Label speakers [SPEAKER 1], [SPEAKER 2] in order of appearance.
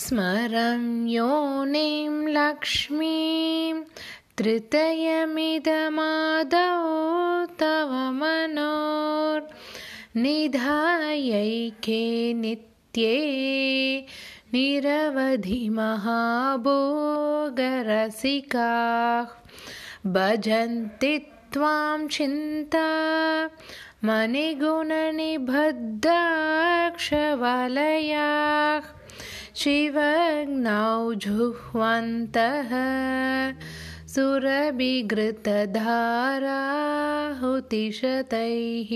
[SPEAKER 1] स्मरं योनिं लक्ष्मीं तृतयमिदमादौ तव मनोर्निधायैके नित्ये निरवधिमहाभोगरसिकाः भजन्ति त्वां चिन्ता मणिगुणनिबद्धाक्षवलयाः शिवग्नौ जुह्वन्तः सुरभिघृतधाराहुतिशतैः